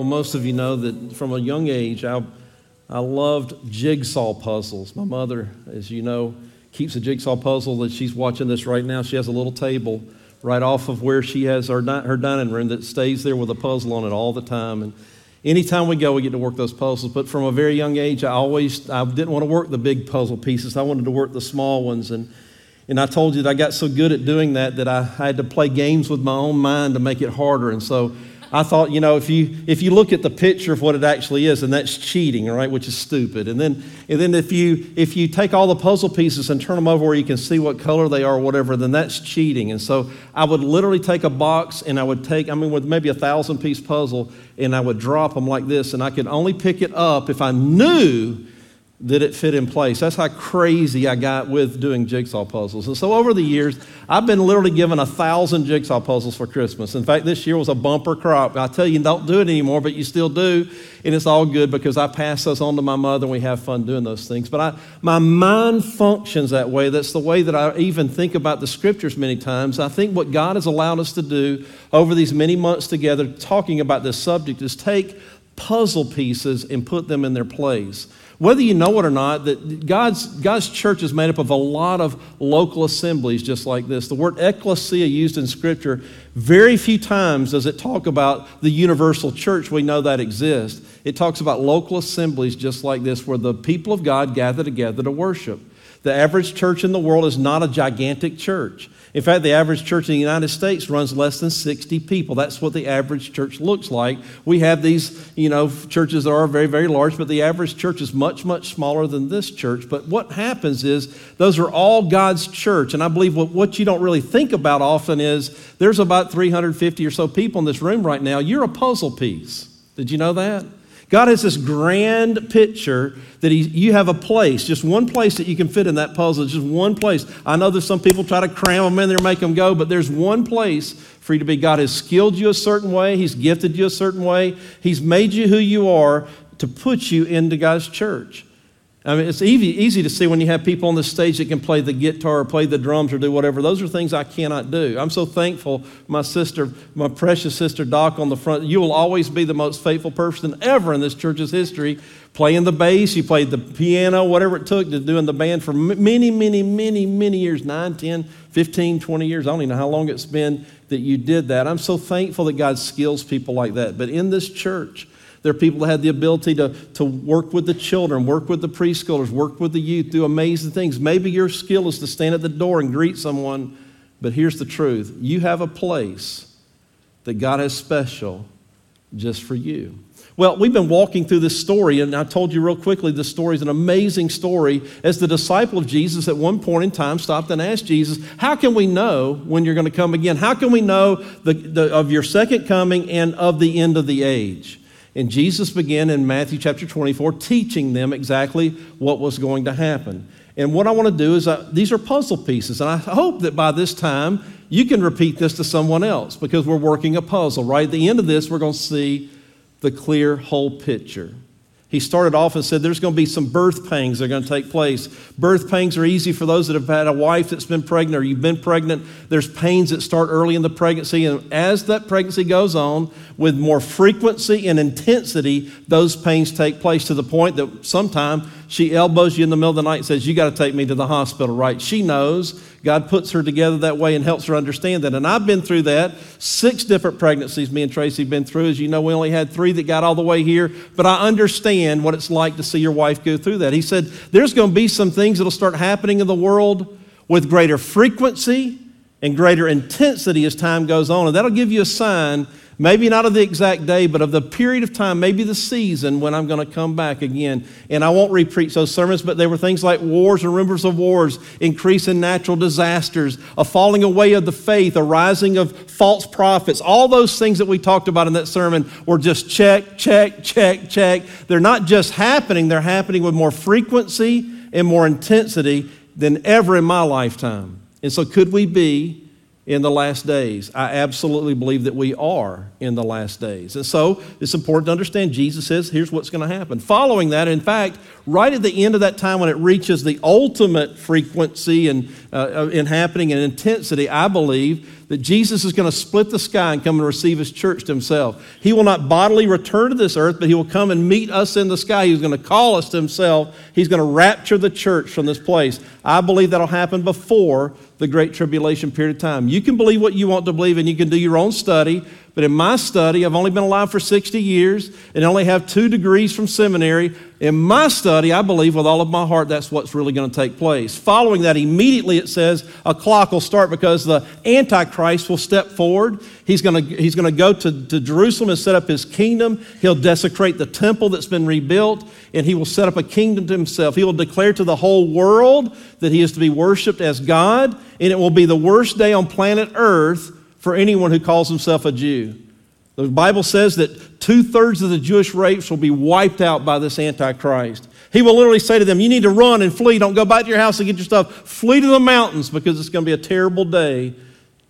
Well, most of you know that from a young age, I, I loved jigsaw puzzles. My mother, as you know, keeps a jigsaw puzzle that she's watching this right now. She has a little table right off of where she has her, her dining room that stays there with a puzzle on it all the time. And anytime we go, we get to work those puzzles. But from a very young age, I always I didn't want to work the big puzzle pieces. I wanted to work the small ones. And and I told you that I got so good at doing that that I had to play games with my own mind to make it harder. And so I thought, you know, if you if you look at the picture of what it actually is, and that's cheating, right, which is stupid. And then and then if you if you take all the puzzle pieces and turn them over where you can see what color they are or whatever, then that's cheating. And so I would literally take a box and I would take, I mean, with maybe a thousand piece puzzle, and I would drop them like this, and I could only pick it up if I knew that it fit in place. That's how crazy I got with doing jigsaw puzzles. And so over the years, I've been literally given a thousand jigsaw puzzles for Christmas. In fact, this year was a bumper crop. I tell you, don't do it anymore, but you still do. And it's all good because I pass those on to my mother and we have fun doing those things. But I, my mind functions that way. That's the way that I even think about the scriptures many times. I think what God has allowed us to do over these many months together talking about this subject is take puzzle pieces and put them in their place whether you know it or not, that God's, God's church is made up of a lot of local assemblies just like this. The word ecclesia used in Scripture, very few times does it talk about the universal church. We know that exists. It talks about local assemblies just like this, where the people of God gather together to worship. The average church in the world is not a gigantic church. In fact, the average church in the United States runs less than 60 people. That's what the average church looks like. We have these, you know, churches that are very, very large, but the average church is much, much smaller than this church. But what happens is those are all God's church. And I believe what, what you don't really think about often is there's about 350 or so people in this room right now. You're a puzzle piece. Did you know that? God has this grand picture that he, you have a place, just one place that you can fit in that puzzle, just one place. I know there's some people try to cram them in there, make them go, but there's one place for you to be. God has skilled you a certain way, He's gifted you a certain way, He's made you who you are to put you into God's church. I mean, it's easy, easy to see when you have people on the stage that can play the guitar or play the drums or do whatever. Those are things I cannot do. I'm so thankful, my sister, my precious sister Doc on the front. You will always be the most faithful person ever in this church's history, playing the bass. You played the piano, whatever it took to doing the band for many, many, many, many years 9, 10, 15, 20 years. I don't even know how long it's been that you did that. I'm so thankful that God skills people like that. But in this church, there are people that have the ability to, to work with the children, work with the preschoolers, work with the youth, do amazing things. Maybe your skill is to stand at the door and greet someone, but here's the truth you have a place that God has special just for you. Well, we've been walking through this story, and I told you real quickly this story is an amazing story. As the disciple of Jesus at one point in time stopped and asked Jesus, How can we know when you're going to come again? How can we know the, the, of your second coming and of the end of the age? And Jesus began in Matthew chapter 24 teaching them exactly what was going to happen. And what I want to do is, uh, these are puzzle pieces. And I hope that by this time you can repeat this to someone else because we're working a puzzle, right? At the end of this, we're going to see the clear whole picture. He started off and said there's going to be some birth pangs that are going to take place. Birth pangs are easy for those that have had a wife that's been pregnant or you've been pregnant. There's pains that start early in the pregnancy. And as that pregnancy goes on, with more frequency and intensity, those pains take place to the point that sometime she elbows you in the middle of the night and says, You got to take me to the hospital, right? She knows. God puts her together that way and helps her understand that. And I've been through that. Six different pregnancies me and Tracy have been through. As you know, we only had three that got all the way here. But I understand what it's like to see your wife go through that. He said, There's going to be some things that'll start happening in the world with greater frequency and greater intensity as time goes on. And that'll give you a sign Maybe not of the exact day, but of the period of time, maybe the season when I'm going to come back again. And I won't repreach those sermons, but they were things like wars and rumors of wars, increase in natural disasters, a falling away of the faith, a rising of false prophets. All those things that we talked about in that sermon were just check, check, check, check. They're not just happening, they're happening with more frequency and more intensity than ever in my lifetime. And so, could we be in the last days. I absolutely believe that we are in the last days. And so it's important to understand Jesus says, here's what's going to happen. Following that, in fact, right at the end of that time when it reaches the ultimate frequency and uh, in happening and intensity, I believe that Jesus is going to split the sky and come and receive his church to himself. He will not bodily return to this earth, but he will come and meet us in the sky. He's going to call us to himself. He's going to rapture the church from this place. I believe that'll happen before the Great Tribulation period of time. You can believe what you want to believe, and you can do your own study. But in my study, I've only been alive for 60 years and only have two degrees from seminary. In my study, I believe with all of my heart that's what's really going to take place. Following that, immediately it says a clock will start because the Antichrist will step forward. He's going to, he's going to go to, to Jerusalem and set up his kingdom. He'll desecrate the temple that's been rebuilt, and he will set up a kingdom to himself. He will declare to the whole world that he is to be worshiped as God, and it will be the worst day on planet Earth for anyone who calls himself a Jew. The Bible says that two thirds of the Jewish race will be wiped out by this Antichrist. He will literally say to them, You need to run and flee. Don't go back to your house and get your stuff. Flee to the mountains because it's going to be a terrible day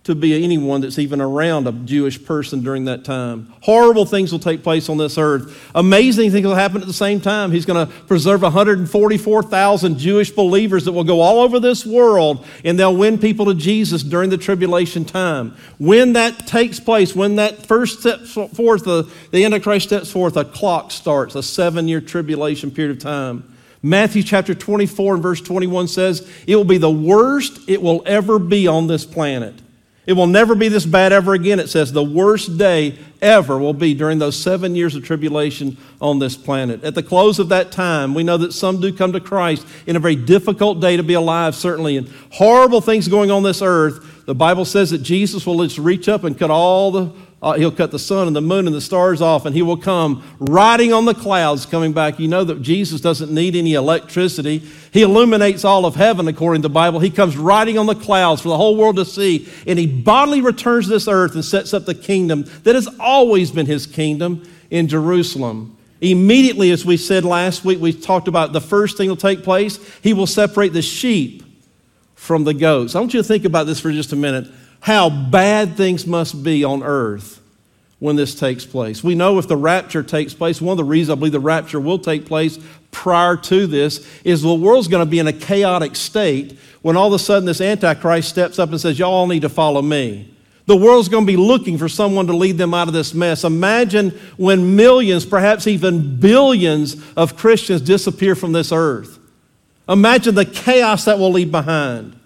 to be anyone that's even around a Jewish person during that time. Horrible things will take place on this earth. Amazing things will happen at the same time. He's going to preserve 144,000 Jewish believers that will go all over this world and they'll win people to Jesus during the tribulation time. When that takes place, when that first steps forth, the, the Antichrist steps forth, a clock starts, a seven year tribulation period of time. Matthew chapter 24 and verse 21 says, It will be the worst it will ever be on this planet. It will never be this bad ever again. It says the worst day ever will be during those seven years of tribulation on this planet. At the close of that time, we know that some do come to Christ in a very difficult day to be alive, certainly, and horrible things going on this earth. The Bible says that Jesus will just reach up and cut all the uh, he'll cut the sun and the moon and the stars off, and he will come riding on the clouds coming back. You know that Jesus doesn't need any electricity. He illuminates all of heaven, according to the Bible. He comes riding on the clouds for the whole world to see, and he bodily returns to this earth and sets up the kingdom that has always been his kingdom in Jerusalem. Immediately, as we said last week, we talked about the first thing will take place. He will separate the sheep from the goats. I want you to think about this for just a minute how bad things must be on earth when this takes place. We know if the rapture takes place, one of the reasons I believe the rapture will take place prior to this is the world's going to be in a chaotic state when all of a sudden this Antichrist steps up and says, Y'all all need to follow me. The world's going to be looking for someone to lead them out of this mess. Imagine when millions, perhaps even billions of Christians disappear from this earth. Imagine the chaos that will leave behind.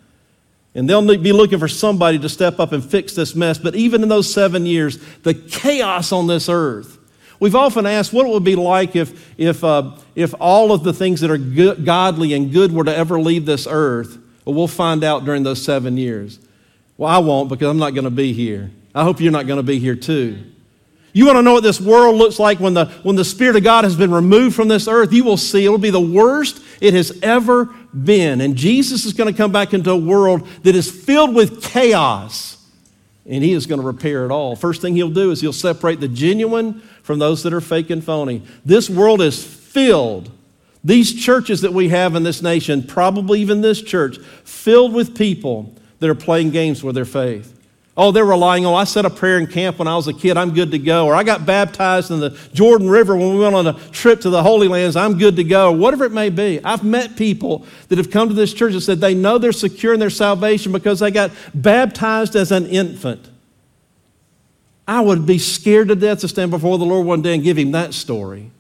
And they'll be looking for somebody to step up and fix this mess. But even in those seven years, the chaos on this earth. We've often asked what it would be like if, if, uh, if all of the things that are good, godly and good were to ever leave this earth. Well, we'll find out during those seven years. Well, I won't because I'm not going to be here. I hope you're not going to be here too. You want to know what this world looks like when the, when the Spirit of God has been removed from this earth? You will see it'll be the worst it has ever been. And Jesus is going to come back into a world that is filled with chaos, and He is going to repair it all. First thing He'll do is He'll separate the genuine from those that are fake and phony. This world is filled. These churches that we have in this nation, probably even this church, filled with people that are playing games with their faith. Oh, they're relying on, I said a prayer in camp when I was a kid, I'm good to go. Or I got baptized in the Jordan River when we went on a trip to the Holy Lands, I'm good to go. Or whatever it may be. I've met people that have come to this church and said they know they're secure in their salvation because they got baptized as an infant. I would be scared to death to stand before the Lord one day and give him that story.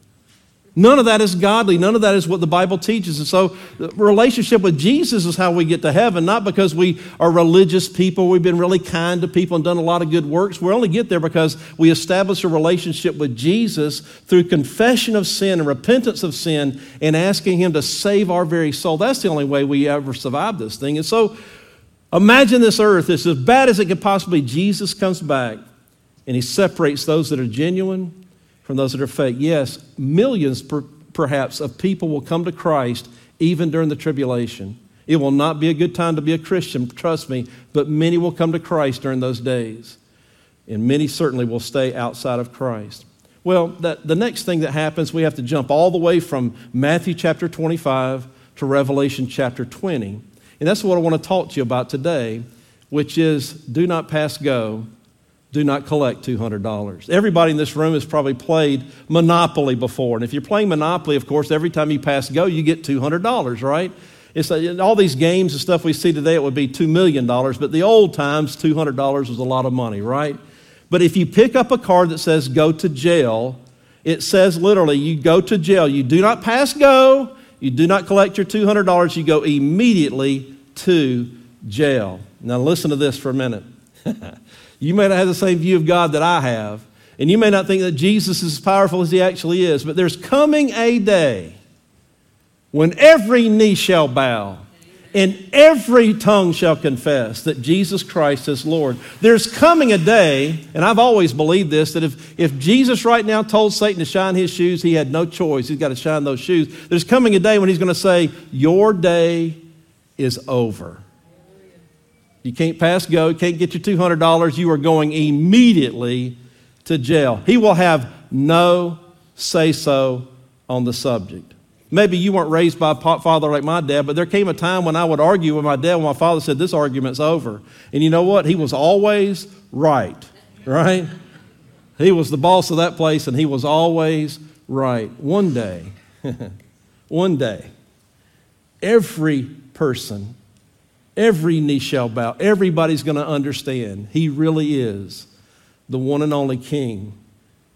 None of that is godly. None of that is what the Bible teaches. And so, relationship with Jesus is how we get to heaven, not because we are religious people, we've been really kind to people and done a lot of good works. We only get there because we establish a relationship with Jesus through confession of sin and repentance of sin and asking Him to save our very soul. That's the only way we ever survive this thing. And so, imagine this earth. It's as bad as it could possibly. Jesus comes back and He separates those that are genuine from those that are fake. Yes, millions per, perhaps of people will come to Christ even during the tribulation. It will not be a good time to be a Christian, trust me, but many will come to Christ during those days. And many certainly will stay outside of Christ. Well, that, the next thing that happens, we have to jump all the way from Matthew chapter 25 to Revelation chapter 20. And that's what I want to talk to you about today, which is do not pass go do not collect $200. Everybody in this room has probably played Monopoly before. And if you're playing Monopoly, of course, every time you pass go, you get $200, right? It's all these games and stuff we see today, it would be $2 million, but the old times, $200 was a lot of money, right? But if you pick up a card that says go to jail, it says literally, you go to jail. You do not pass go, you do not collect your $200, you go immediately to jail. Now, listen to this for a minute. you may not have the same view of God that I have, and you may not think that Jesus is as powerful as he actually is, but there's coming a day when every knee shall bow and every tongue shall confess that Jesus Christ is Lord. There's coming a day, and I've always believed this, that if, if Jesus right now told Satan to shine his shoes, he had no choice. He's got to shine those shoes. There's coming a day when he's going to say, Your day is over. You can't pass go, can't get your $200. You are going immediately to jail. He will have no say so on the subject. Maybe you weren't raised by a father like my dad, but there came a time when I would argue with my dad when my father said, This argument's over. And you know what? He was always right, right? He was the boss of that place and he was always right. One day, one day, every person, every knee shall bow, everybody's going to understand he really is the one and only king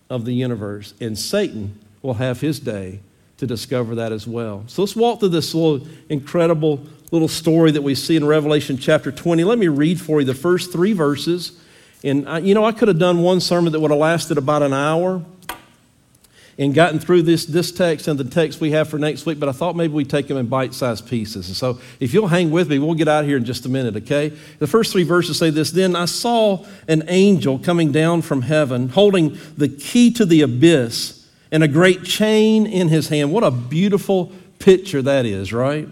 of the universe. And Satan will have his day to discover that as well. So let's walk through this little incredible little story that we see in Revelation chapter 20. Let me read for you the first three verses. And, I, you know, I could have done one sermon that would have lasted about an hour and gotten through this, this text and the text we have for next week, but I thought maybe we'd take them in bite sized pieces. And so if you'll hang with me, we'll get out here in just a minute, okay? The first three verses say this Then I saw an angel coming down from heaven, holding the key to the abyss and a great chain in his hand. What a beautiful picture that is, right?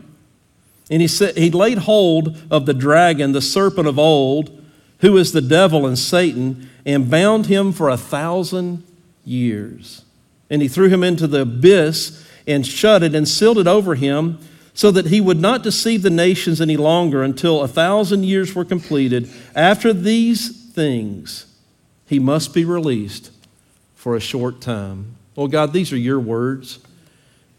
And he said he laid hold of the dragon, the serpent of old, who is the devil and Satan, and bound him for a thousand years. And he threw him into the abyss and shut it and sealed it over him so that he would not deceive the nations any longer until a thousand years were completed. After these things, he must be released for a short time. Oh God, these are your words.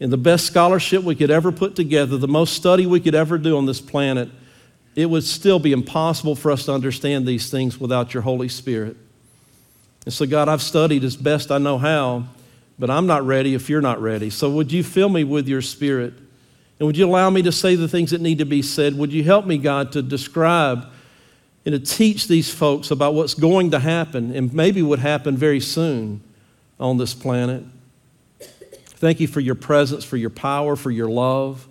In the best scholarship we could ever put together, the most study we could ever do on this planet, it would still be impossible for us to understand these things without your Holy Spirit. And so, God, I've studied as best I know how, but I'm not ready if you're not ready. So, would you fill me with your Spirit? And would you allow me to say the things that need to be said? Would you help me, God, to describe and to teach these folks about what's going to happen and maybe would happen very soon? on this planet. Thank you for your presence, for your power, for your love.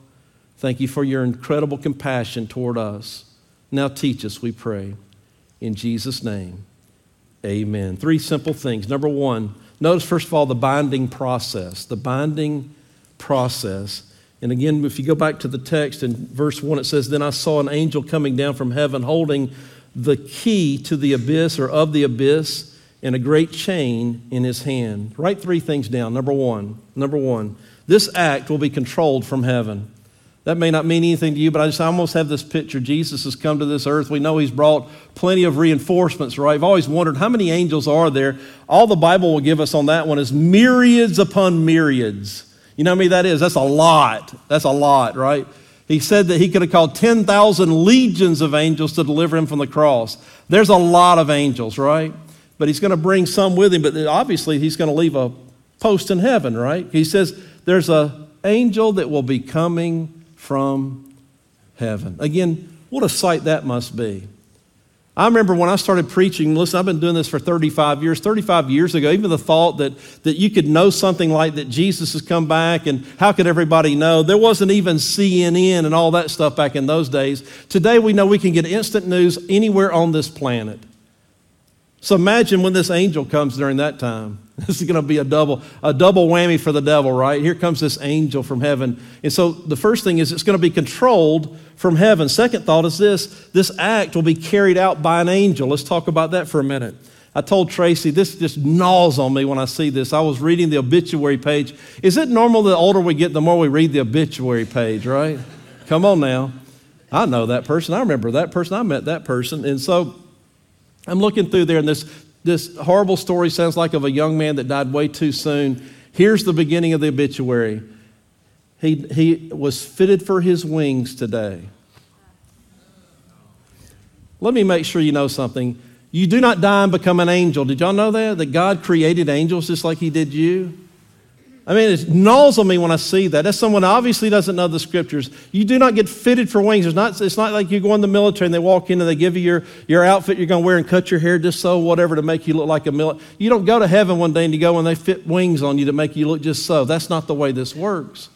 Thank you for your incredible compassion toward us. Now teach us, we pray. In Jesus' name, amen. Three simple things. Number one, notice first of all the binding process. The binding process. And again, if you go back to the text in verse 1, it says, Then I saw an angel coming down from heaven holding the key to the abyss or of the abyss and a great chain in his hand. Write three things down. Number one, number one, this act will be controlled from heaven. That may not mean anything to you, but I just I almost have this picture. Jesus has come to this earth. We know he's brought plenty of reinforcements, right? I've always wondered how many angels are there. All the Bible will give us on that one is myriads upon myriads. You know how many that is? That's a lot. That's a lot, right? He said that he could have called 10,000 legions of angels to deliver him from the cross. There's a lot of angels, right? but he's going to bring some with him. But obviously, he's going to leave a post in heaven, right? He says there's an angel that will be coming from heaven. Again, what a sight that must be. I remember when I started preaching, listen, I've been doing this for 35 years. 35 years ago, even the thought that, that you could know something like that Jesus has come back and how could everybody know? There wasn't even CNN and all that stuff back in those days. Today, we know we can get instant news anywhere on this planet. So imagine when this angel comes during that time. This is going to be a double, a double whammy for the devil, right? Here comes this angel from heaven. And so the first thing is it's going to be controlled from heaven. Second thought is this this act will be carried out by an angel. Let's talk about that for a minute. I told Tracy, this just gnaws on me when I see this. I was reading the obituary page. Is it normal the older we get, the more we read the obituary page, right? Come on now. I know that person. I remember that person. I met that person. And so I'm looking through there, and this, this horrible story sounds like of a young man that died way too soon. Here's the beginning of the obituary he, he was fitted for his wings today. Let me make sure you know something. You do not die and become an angel. Did y'all know that? That God created angels just like he did you? I mean, it gnaws on me when I see that. That's someone obviously doesn't know the scriptures. You do not get fitted for wings. It's not, it's not like you go in the military and they walk in and they give you your, your outfit you're going to wear and cut your hair just so, whatever, to make you look like a military. You don't go to heaven one day and you go and they fit wings on you to make you look just so. That's not the way this works.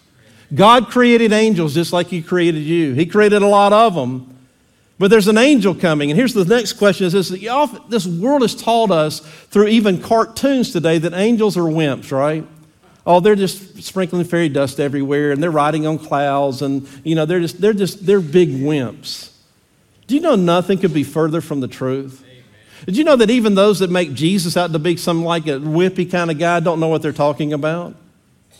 God created angels just like He created you, He created a lot of them. But there's an angel coming. And here's the next question is this, this world has taught us through even cartoons today that angels are wimps, right? Oh, they're just sprinkling fairy dust everywhere and they're riding on clouds and, you know, they're just, they're just, they're big wimps. Do you know nothing could be further from the truth? Did you know that even those that make Jesus out to be some like a whippy kind of guy don't know what they're talking about?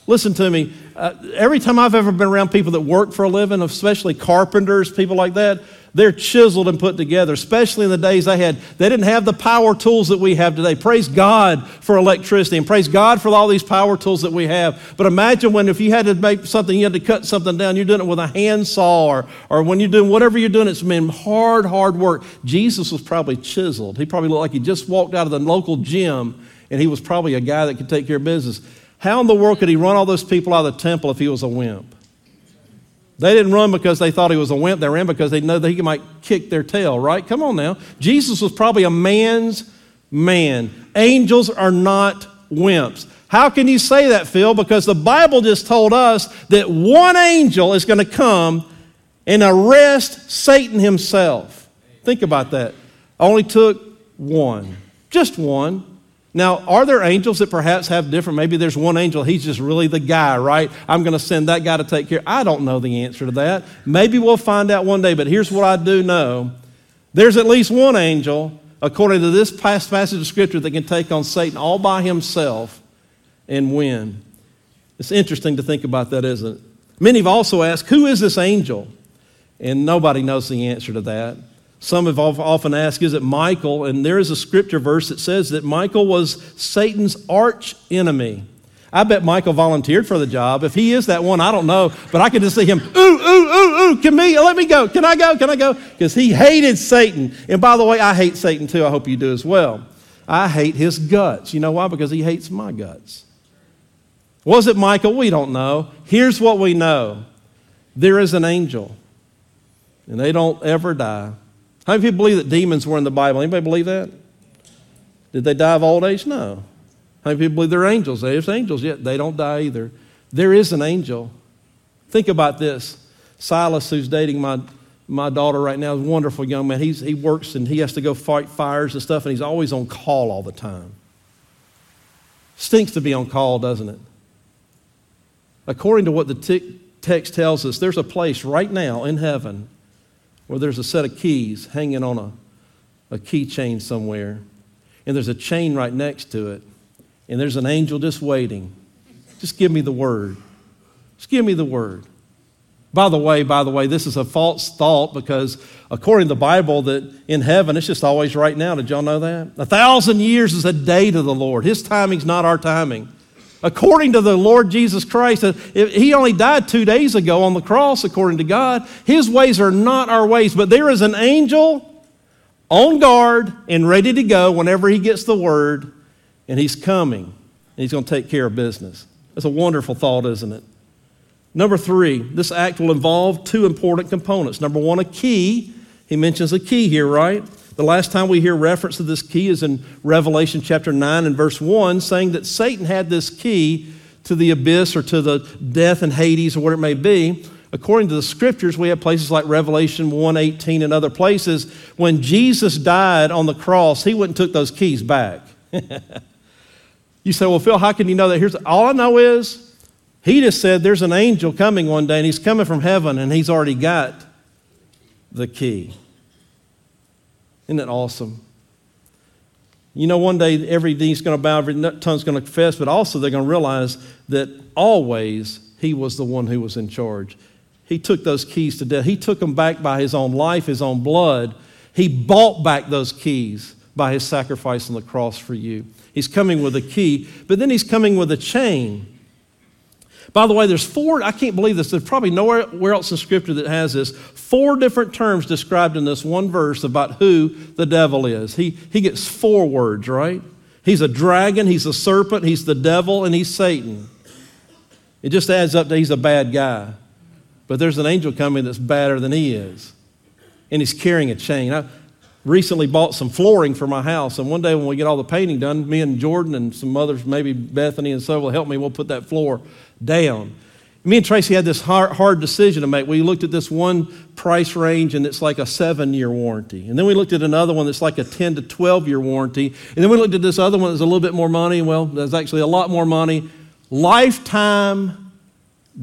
Listen to me. Uh, every time I've ever been around people that work for a living, especially carpenters, people like that, they're chiseled and put together, especially in the days they had. They didn't have the power tools that we have today. Praise God for electricity and praise God for all these power tools that we have. But imagine when if you had to make something, you had to cut something down, you're doing it with a handsaw or, or when you're doing whatever you're doing, it's been hard, hard work. Jesus was probably chiseled. He probably looked like he just walked out of the local gym and he was probably a guy that could take care of business. How in the world could he run all those people out of the temple if he was a wimp? They didn't run because they thought he was a wimp. They ran because they know that he might kick their tail, right? Come on now. Jesus was probably a man's man. Angels are not wimps. How can you say that, Phil? Because the Bible just told us that one angel is going to come and arrest Satan himself. Think about that. Only took one, just one. Now, are there angels that perhaps have different? Maybe there's one angel, he's just really the guy, right? I'm going to send that guy to take care. I don't know the answer to that. Maybe we'll find out one day, but here's what I do know there's at least one angel, according to this past passage of Scripture, that can take on Satan all by himself and win. It's interesting to think about that, isn't it? Many have also asked, Who is this angel? And nobody knows the answer to that. Some have often asked, is it Michael? And there is a scripture verse that says that Michael was Satan's arch enemy. I bet Michael volunteered for the job. If he is that one, I don't know, but I can just see him, ooh, ooh, ooh, ooh, can me, let me go. Can I go? Can I go? Because he hated Satan. And by the way, I hate Satan too. I hope you do as well. I hate his guts. You know why? Because he hates my guts. Was it Michael? We don't know. Here's what we know there is an angel, and they don't ever die. How many people believe that demons were in the Bible? Anybody believe that? Did they die of old age? No. How many people believe they're angels? There's angels, yet they don't die either. There is an angel. Think about this. Silas, who's dating my, my daughter right now, is a wonderful young man. He's, he works and he has to go fight fires and stuff, and he's always on call all the time. Stinks to be on call, doesn't it? According to what the t- text tells us, there's a place right now in heaven or there's a set of keys hanging on a, a keychain somewhere, and there's a chain right next to it, and there's an angel just waiting. Just give me the word. Just give me the word. By the way, by the way, this is a false thought because according to the Bible, that in heaven it's just always right now. Did y'all know that? A thousand years is a day to the Lord. His timing's not our timing according to the Lord Jesus Christ. He only died two days ago on the cross, according to God. His ways are not our ways, but there is an angel on guard and ready to go whenever he gets the word, and he's coming, and he's going to take care of business. That's a wonderful thought, isn't it? Number three, this act will involve two important components. Number one, a key. He mentions a key here, right? The last time we hear reference to this key is in Revelation chapter 9 and verse 1, saying that Satan had this key to the abyss or to the death and Hades or what it may be. According to the scriptures, we have places like Revelation 1:18 and other places. When Jesus died on the cross, he went and took those keys back. you say, well, Phil, how can you know that? Here's all I know is he just said there's an angel coming one day, and he's coming from heaven, and he's already got the key. Isn't that awesome? You know, one day every knee's going to bow, every tongue's going to confess, but also they're going to realize that always he was the one who was in charge. He took those keys to death. He took them back by his own life, his own blood. He bought back those keys by his sacrifice on the cross for you. He's coming with a key, but then he's coming with a chain. By the way, there's four, I can't believe this, there's probably nowhere else in Scripture that has this. Four different terms described in this one verse about who the devil is. He, he gets four words, right? He's a dragon, he's a serpent, he's the devil, and he's Satan. It just adds up to he's a bad guy. But there's an angel coming that's badder than he is. And he's carrying a chain. I recently bought some flooring for my house, and one day when we get all the painting done, me and Jordan and some others, maybe Bethany and so will help me, we'll put that floor down. Me and Tracy had this hard, hard decision to make. We looked at this one price range and it's like a seven year warranty. And then we looked at another one that's like a 10 to 12 year warranty. And then we looked at this other one that's a little bit more money. Well, there's actually a lot more money. Lifetime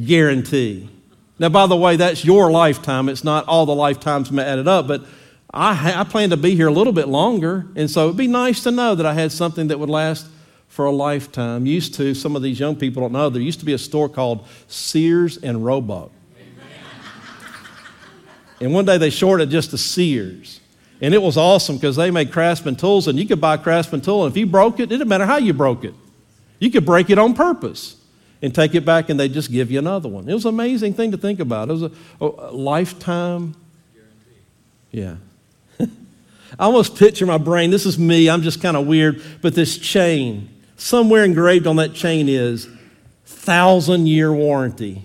guarantee. Now, by the way, that's your lifetime. It's not all the lifetimes added up, but I, I plan to be here a little bit longer. And so it'd be nice to know that I had something that would last for a lifetime. Used to, some of these young people don't know, there used to be a store called Sears and Roebuck. and one day they shorted just to Sears. And it was awesome because they made craftsman tools, and you could buy a craftsman tool, and if you broke it, it didn't matter how you broke it. You could break it on purpose and take it back, and they'd just give you another one. It was an amazing thing to think about. It was a, a lifetime. Yeah. I almost picture my brain. This is me. I'm just kind of weird. But this chain, Somewhere engraved on that chain is thousand year warranty.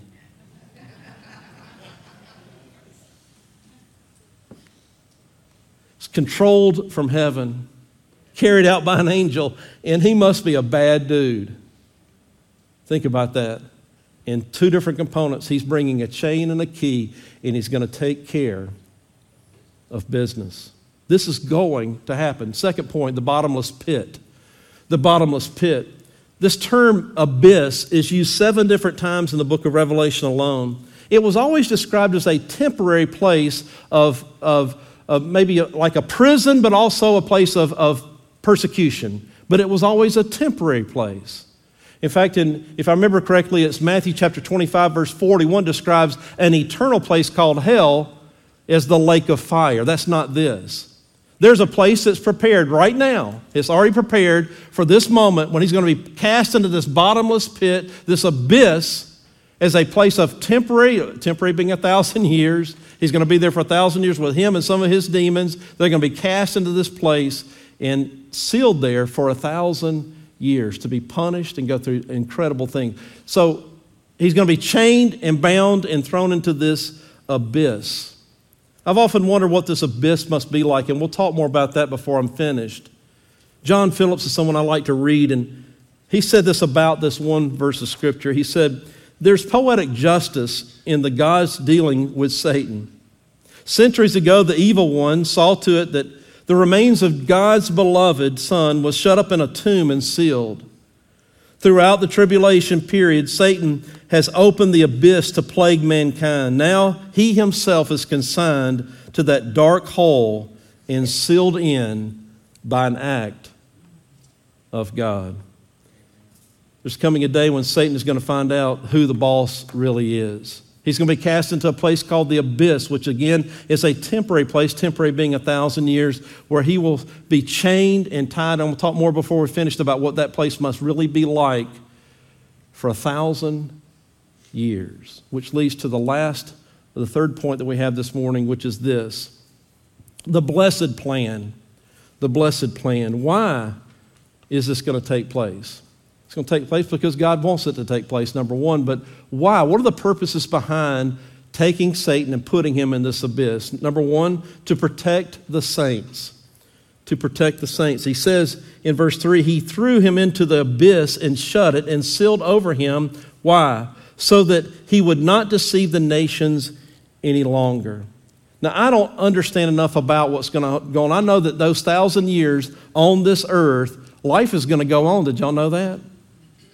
It's controlled from heaven, carried out by an angel, and he must be a bad dude. Think about that. In two different components, he's bringing a chain and a key, and he's going to take care of business. This is going to happen. Second point the bottomless pit the bottomless pit. This term abyss is used seven different times in the book of Revelation alone. It was always described as a temporary place of, of, of maybe a, like a prison, but also a place of, of persecution. But it was always a temporary place. In fact, in, if I remember correctly, it's Matthew chapter 25, verse 41 describes an eternal place called hell as the lake of fire. That's not this. There's a place that's prepared right now. It's already prepared for this moment when he's going to be cast into this bottomless pit, this abyss, as a place of temporary, temporary being a thousand years. He's going to be there for a thousand years with him and some of his demons. They're going to be cast into this place and sealed there for a thousand years to be punished and go through incredible things. So he's going to be chained and bound and thrown into this abyss. I've often wondered what this abyss must be like, and we'll talk more about that before I'm finished. John Phillips is someone I like to read, and he said this about this one verse of Scripture. He said, There's poetic justice in the God's dealing with Satan. Centuries ago, the evil one saw to it that the remains of God's beloved Son was shut up in a tomb and sealed. Throughout the tribulation period, Satan has opened the abyss to plague mankind. Now he himself is consigned to that dark hole and sealed in by an act of God. There's coming a day when Satan is going to find out who the boss really is. He's going to be cast into a place called the abyss, which again is a temporary place, temporary being a thousand years, where he will be chained and tied. And we'll talk more before we're finished about what that place must really be like for a thousand years, which leads to the last, the third point that we have this morning, which is this the blessed plan. The blessed plan. Why is this going to take place? It's going to take place because God wants it to take place, number one. But why? What are the purposes behind taking Satan and putting him in this abyss? Number one, to protect the saints. To protect the saints. He says in verse 3 He threw him into the abyss and shut it and sealed over him. Why? So that he would not deceive the nations any longer. Now, I don't understand enough about what's going to go on. I know that those thousand years on this earth, life is going to go on. Did y'all know that?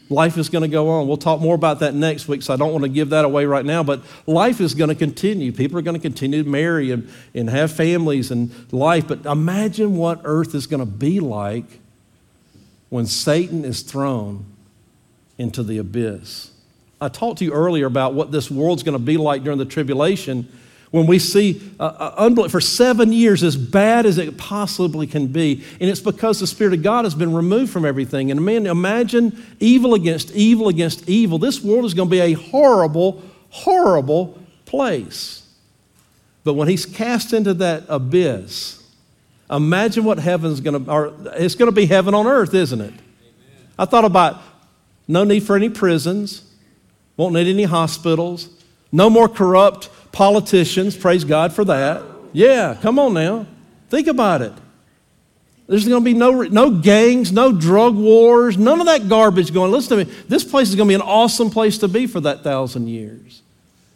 Life is going to go on. We'll talk more about that next week, so I don't want to give that away right now. But life is going to continue. People are going to continue to marry and, and have families and life. But imagine what earth is going to be like when Satan is thrown into the abyss. I talked to you earlier about what this world's going to be like during the tribulation. When we see uh, uh, for seven years as bad as it possibly can be. And it's because the Spirit of God has been removed from everything. And man, imagine evil against evil against evil. This world is going to be a horrible, horrible place. But when He's cast into that abyss, imagine what heaven's going to, or it's going to be heaven on earth, isn't it? Amen. I thought about no need for any prisons, won't need any hospitals, no more corrupt politicians, praise God for that. Yeah, come on now. Think about it. There's going to be no, no gangs, no drug wars, none of that garbage going. Listen to me. This place is going to be an awesome place to be for that thousand years.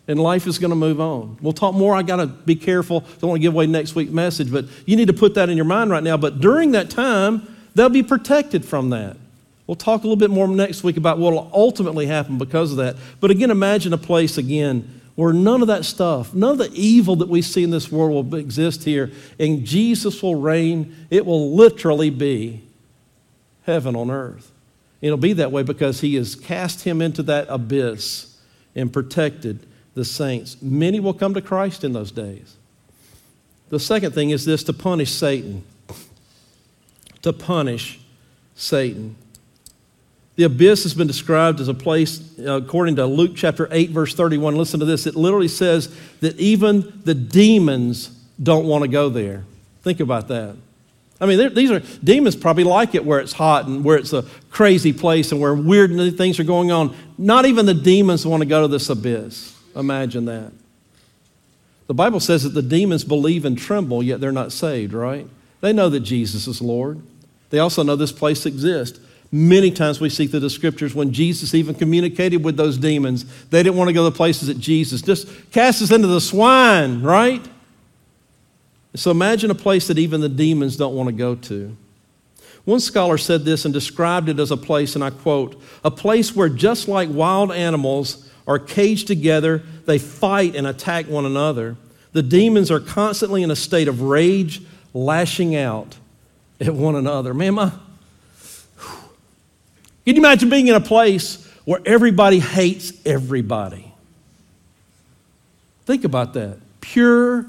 And life is going to move on. We'll talk more. I got to be careful. Don't want to give away next week's message, but you need to put that in your mind right now. But during that time, they'll be protected from that. We'll talk a little bit more next week about what will ultimately happen because of that. But again, imagine a place again where none of that stuff, none of the evil that we see in this world will exist here, and Jesus will reign. It will literally be heaven on earth. It'll be that way because he has cast him into that abyss and protected the saints. Many will come to Christ in those days. The second thing is this to punish Satan. To punish Satan. The abyss has been described as a place, uh, according to Luke chapter 8, verse 31. Listen to this. It literally says that even the demons don't want to go there. Think about that. I mean, these are demons probably like it where it's hot and where it's a crazy place and where weird things are going on. Not even the demons want to go to this abyss. Imagine that. The Bible says that the demons believe and tremble, yet they're not saved, right? They know that Jesus is Lord. They also know this place exists. Many times we see through the scriptures when Jesus even communicated with those demons, they didn't want to go to the places that Jesus just cast us into the swine, right? So imagine a place that even the demons don't want to go to. One scholar said this and described it as a place, and I quote, a place where just like wild animals are caged together, they fight and attack one another. The demons are constantly in a state of rage, lashing out at one another. Man, my, can you imagine being in a place where everybody hates everybody? Think about that. Pure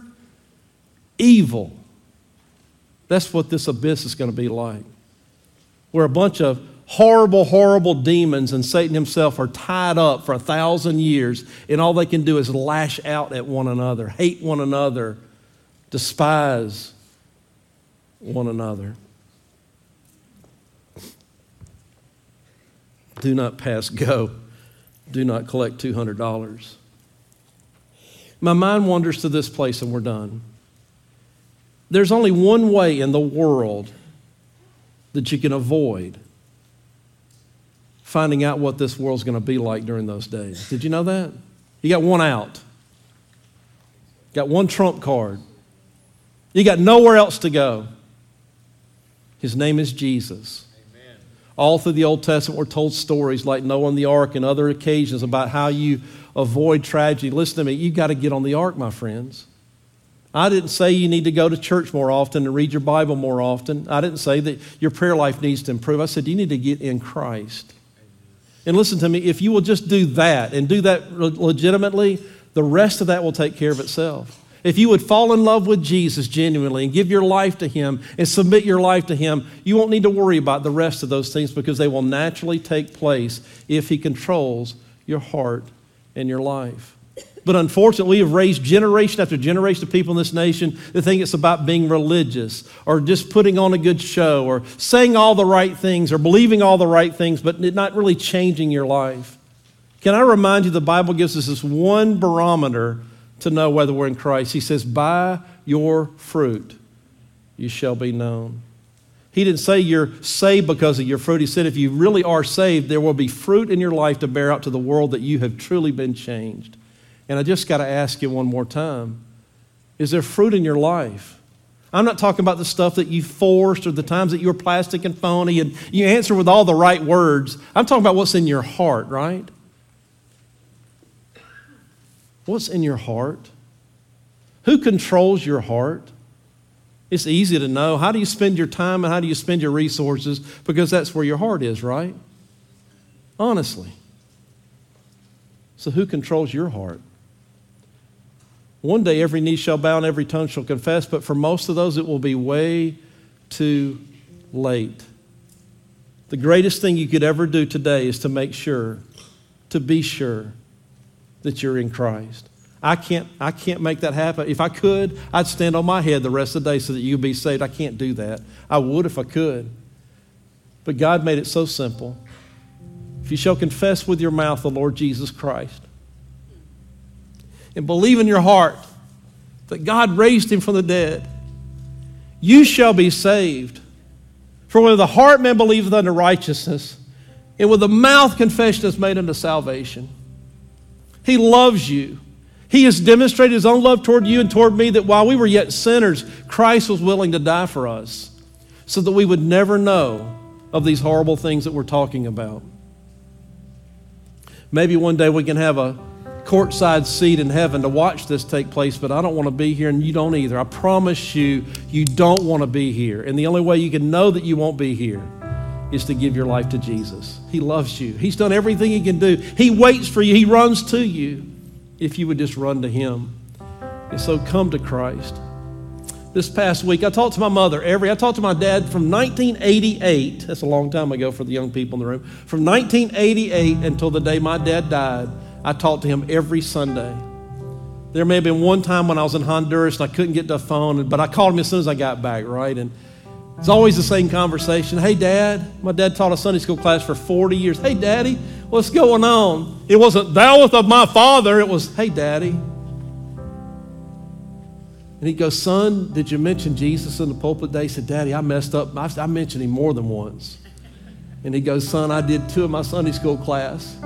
evil. That's what this abyss is going to be like. Where a bunch of horrible, horrible demons and Satan himself are tied up for a thousand years, and all they can do is lash out at one another, hate one another, despise one another. Do not pass go. Do not collect $200. My mind wanders to this place and we're done. There's only one way in the world that you can avoid finding out what this world's going to be like during those days. Did you know that? You got one out. Got one trump card. You got nowhere else to go. His name is Jesus. All through the Old Testament, we're told stories like Noah and the ark and other occasions about how you avoid tragedy. Listen to me, you've got to get on the ark, my friends. I didn't say you need to go to church more often and read your Bible more often. I didn't say that your prayer life needs to improve. I said you need to get in Christ. And listen to me, if you will just do that and do that legitimately, the rest of that will take care of itself. If you would fall in love with Jesus genuinely and give your life to Him and submit your life to Him, you won't need to worry about the rest of those things because they will naturally take place if He controls your heart and your life. But unfortunately, we have raised generation after generation of people in this nation that think it's about being religious or just putting on a good show or saying all the right things or believing all the right things, but not really changing your life. Can I remind you the Bible gives us this one barometer to know whether we're in Christ. He says, By your fruit you shall be known. He didn't say you're saved because of your fruit. He said, if you really are saved, there will be fruit in your life to bear out to the world that you have truly been changed. And I just got to ask you one more time is there fruit in your life? I'm not talking about the stuff that you forced or the times that you were plastic and phony and you answer with all the right words. I'm talking about what's in your heart, right? What's in your heart? Who controls your heart? It's easy to know. How do you spend your time and how do you spend your resources? Because that's where your heart is, right? Honestly. So, who controls your heart? One day every knee shall bow and every tongue shall confess, but for most of those it will be way too late. The greatest thing you could ever do today is to make sure, to be sure that you're in Christ. I can't, I can't make that happen. If I could, I'd stand on my head the rest of the day so that you'd be saved. I can't do that. I would if I could. But God made it so simple. If you shall confess with your mouth the Lord Jesus Christ and believe in your heart that God raised him from the dead, you shall be saved. For with the heart man believeth unto righteousness, and with the mouth confession is made unto salvation. He loves you. He has demonstrated his own love toward you and toward me that while we were yet sinners, Christ was willing to die for us so that we would never know of these horrible things that we're talking about. Maybe one day we can have a courtside seat in heaven to watch this take place, but I don't want to be here and you don't either. I promise you, you don't want to be here. And the only way you can know that you won't be here is to give your life to Jesus. He loves you, He's done everything He can do. He waits for you, He runs to you if you would just run to Him. And so come to Christ. This past week, I talked to my mother every, I talked to my dad from 1988, that's a long time ago for the young people in the room, from 1988 until the day my dad died, I talked to him every Sunday. There may have been one time when I was in Honduras and I couldn't get the phone, but I called him as soon as I got back, right? And it's always the same conversation. Hey, Dad. My dad taught a Sunday school class for 40 years. Hey, Daddy, what's going on? It wasn't thou with of my father. It was, hey, Daddy. And he goes, Son, did you mention Jesus in the pulpit today? He said, Daddy, I messed up. I, I mentioned him more than once. And he goes, Son, I did two of my Sunday school class.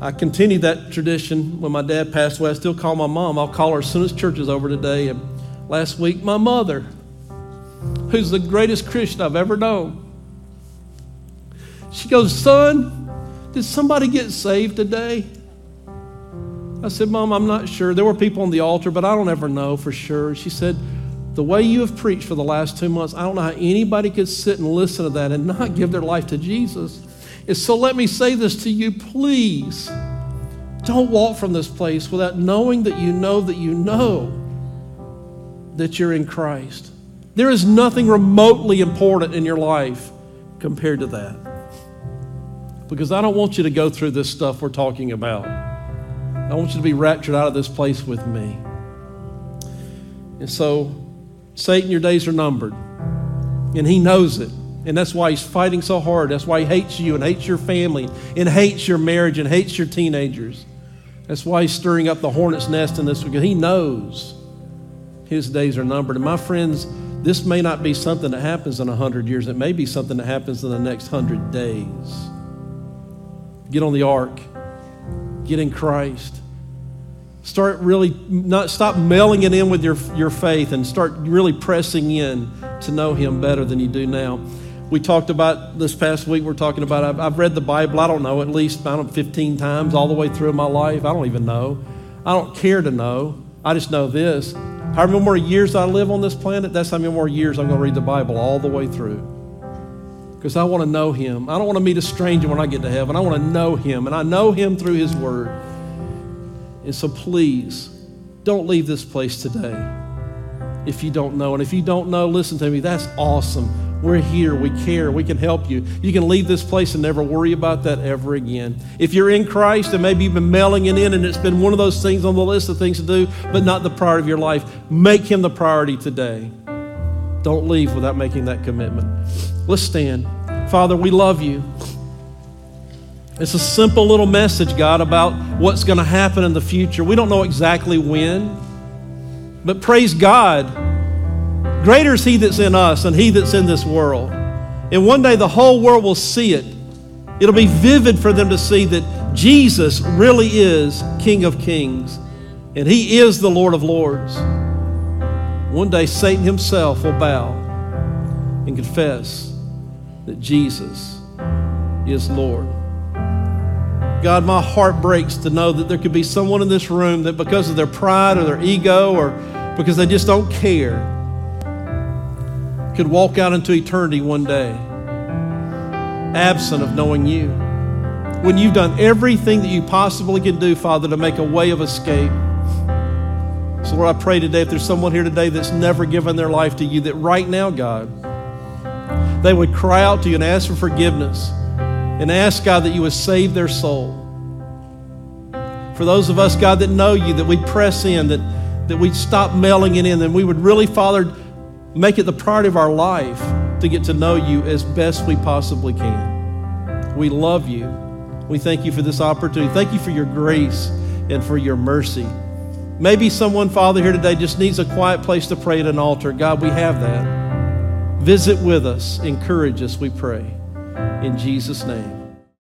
I continued that tradition when my dad passed away. I still call my mom. I'll call her as soon as church is over today. And last week, my mother, who's the greatest Christian I've ever known, she goes, Son, did somebody get saved today? I said, Mom, I'm not sure. There were people on the altar, but I don't ever know for sure. She said, The way you have preached for the last two months, I don't know how anybody could sit and listen to that and not give their life to Jesus. And so let me say this to you, please. Don't walk from this place without knowing that you know that you know that you're in Christ. There is nothing remotely important in your life compared to that. Because I don't want you to go through this stuff we're talking about. I want you to be raptured out of this place with me. And so, Satan, your days are numbered. And he knows it. And that's why he's fighting so hard. That's why he hates you and hates your family and hates your marriage and hates your teenagers. That's why he's stirring up the hornet's nest in this because he knows his days are numbered. And my friends, this may not be something that happens in a hundred years. It may be something that happens in the next hundred days. Get on the ark. Get in Christ. Start really not stop mailing it in with your, your faith and start really pressing in to know him better than you do now we talked about this past week, we're talking about, I've, I've, read the Bible, I don't know, at least, I don't know, 15 times all the way through my life. I don't even know. I don't care to know. I just know this. However more years I live on this planet, that's how many more years I'm going to read the Bible all the way through. Because I want to know Him. I don't want to meet a stranger when I get to heaven. I want to know Him, and I know Him through His Word. And so please, don't leave this place today if you don't know. And if you don't know, listen to me, that's awesome. We're here. We care. We can help you. You can leave this place and never worry about that ever again. If you're in Christ and maybe you've been mailing it in and it's been one of those things on the list of things to do, but not the priority of your life, make Him the priority today. Don't leave without making that commitment. Let's stand. Father, we love you. It's a simple little message, God, about what's going to happen in the future. We don't know exactly when, but praise God Greater is He that's in us than He that's in this world. And one day the whole world will see it. It'll be vivid for them to see that Jesus really is King of Kings and He is the Lord of Lords. One day Satan himself will bow and confess that Jesus is Lord. God, my heart breaks to know that there could be someone in this room that because of their pride or their ego or because they just don't care, could walk out into eternity one day, absent of knowing you. when you've done everything that you possibly can do, Father, to make a way of escape. So, Lord, I pray today if there's someone here today that's never given their life to you, that right now, God, they would cry out to you and ask for forgiveness and ask, God, that you would save their soul. For those of us, God, that know you, that we'd press in, that, that we'd stop mailing it in, and we would really, Father, make it the priority of our life to get to know you as best we possibly can. We love you. We thank you for this opportunity. Thank you for your grace and for your mercy. Maybe someone, Father, here today just needs a quiet place to pray at an altar. God, we have that. Visit with us, encourage us, we pray. In Jesus' name.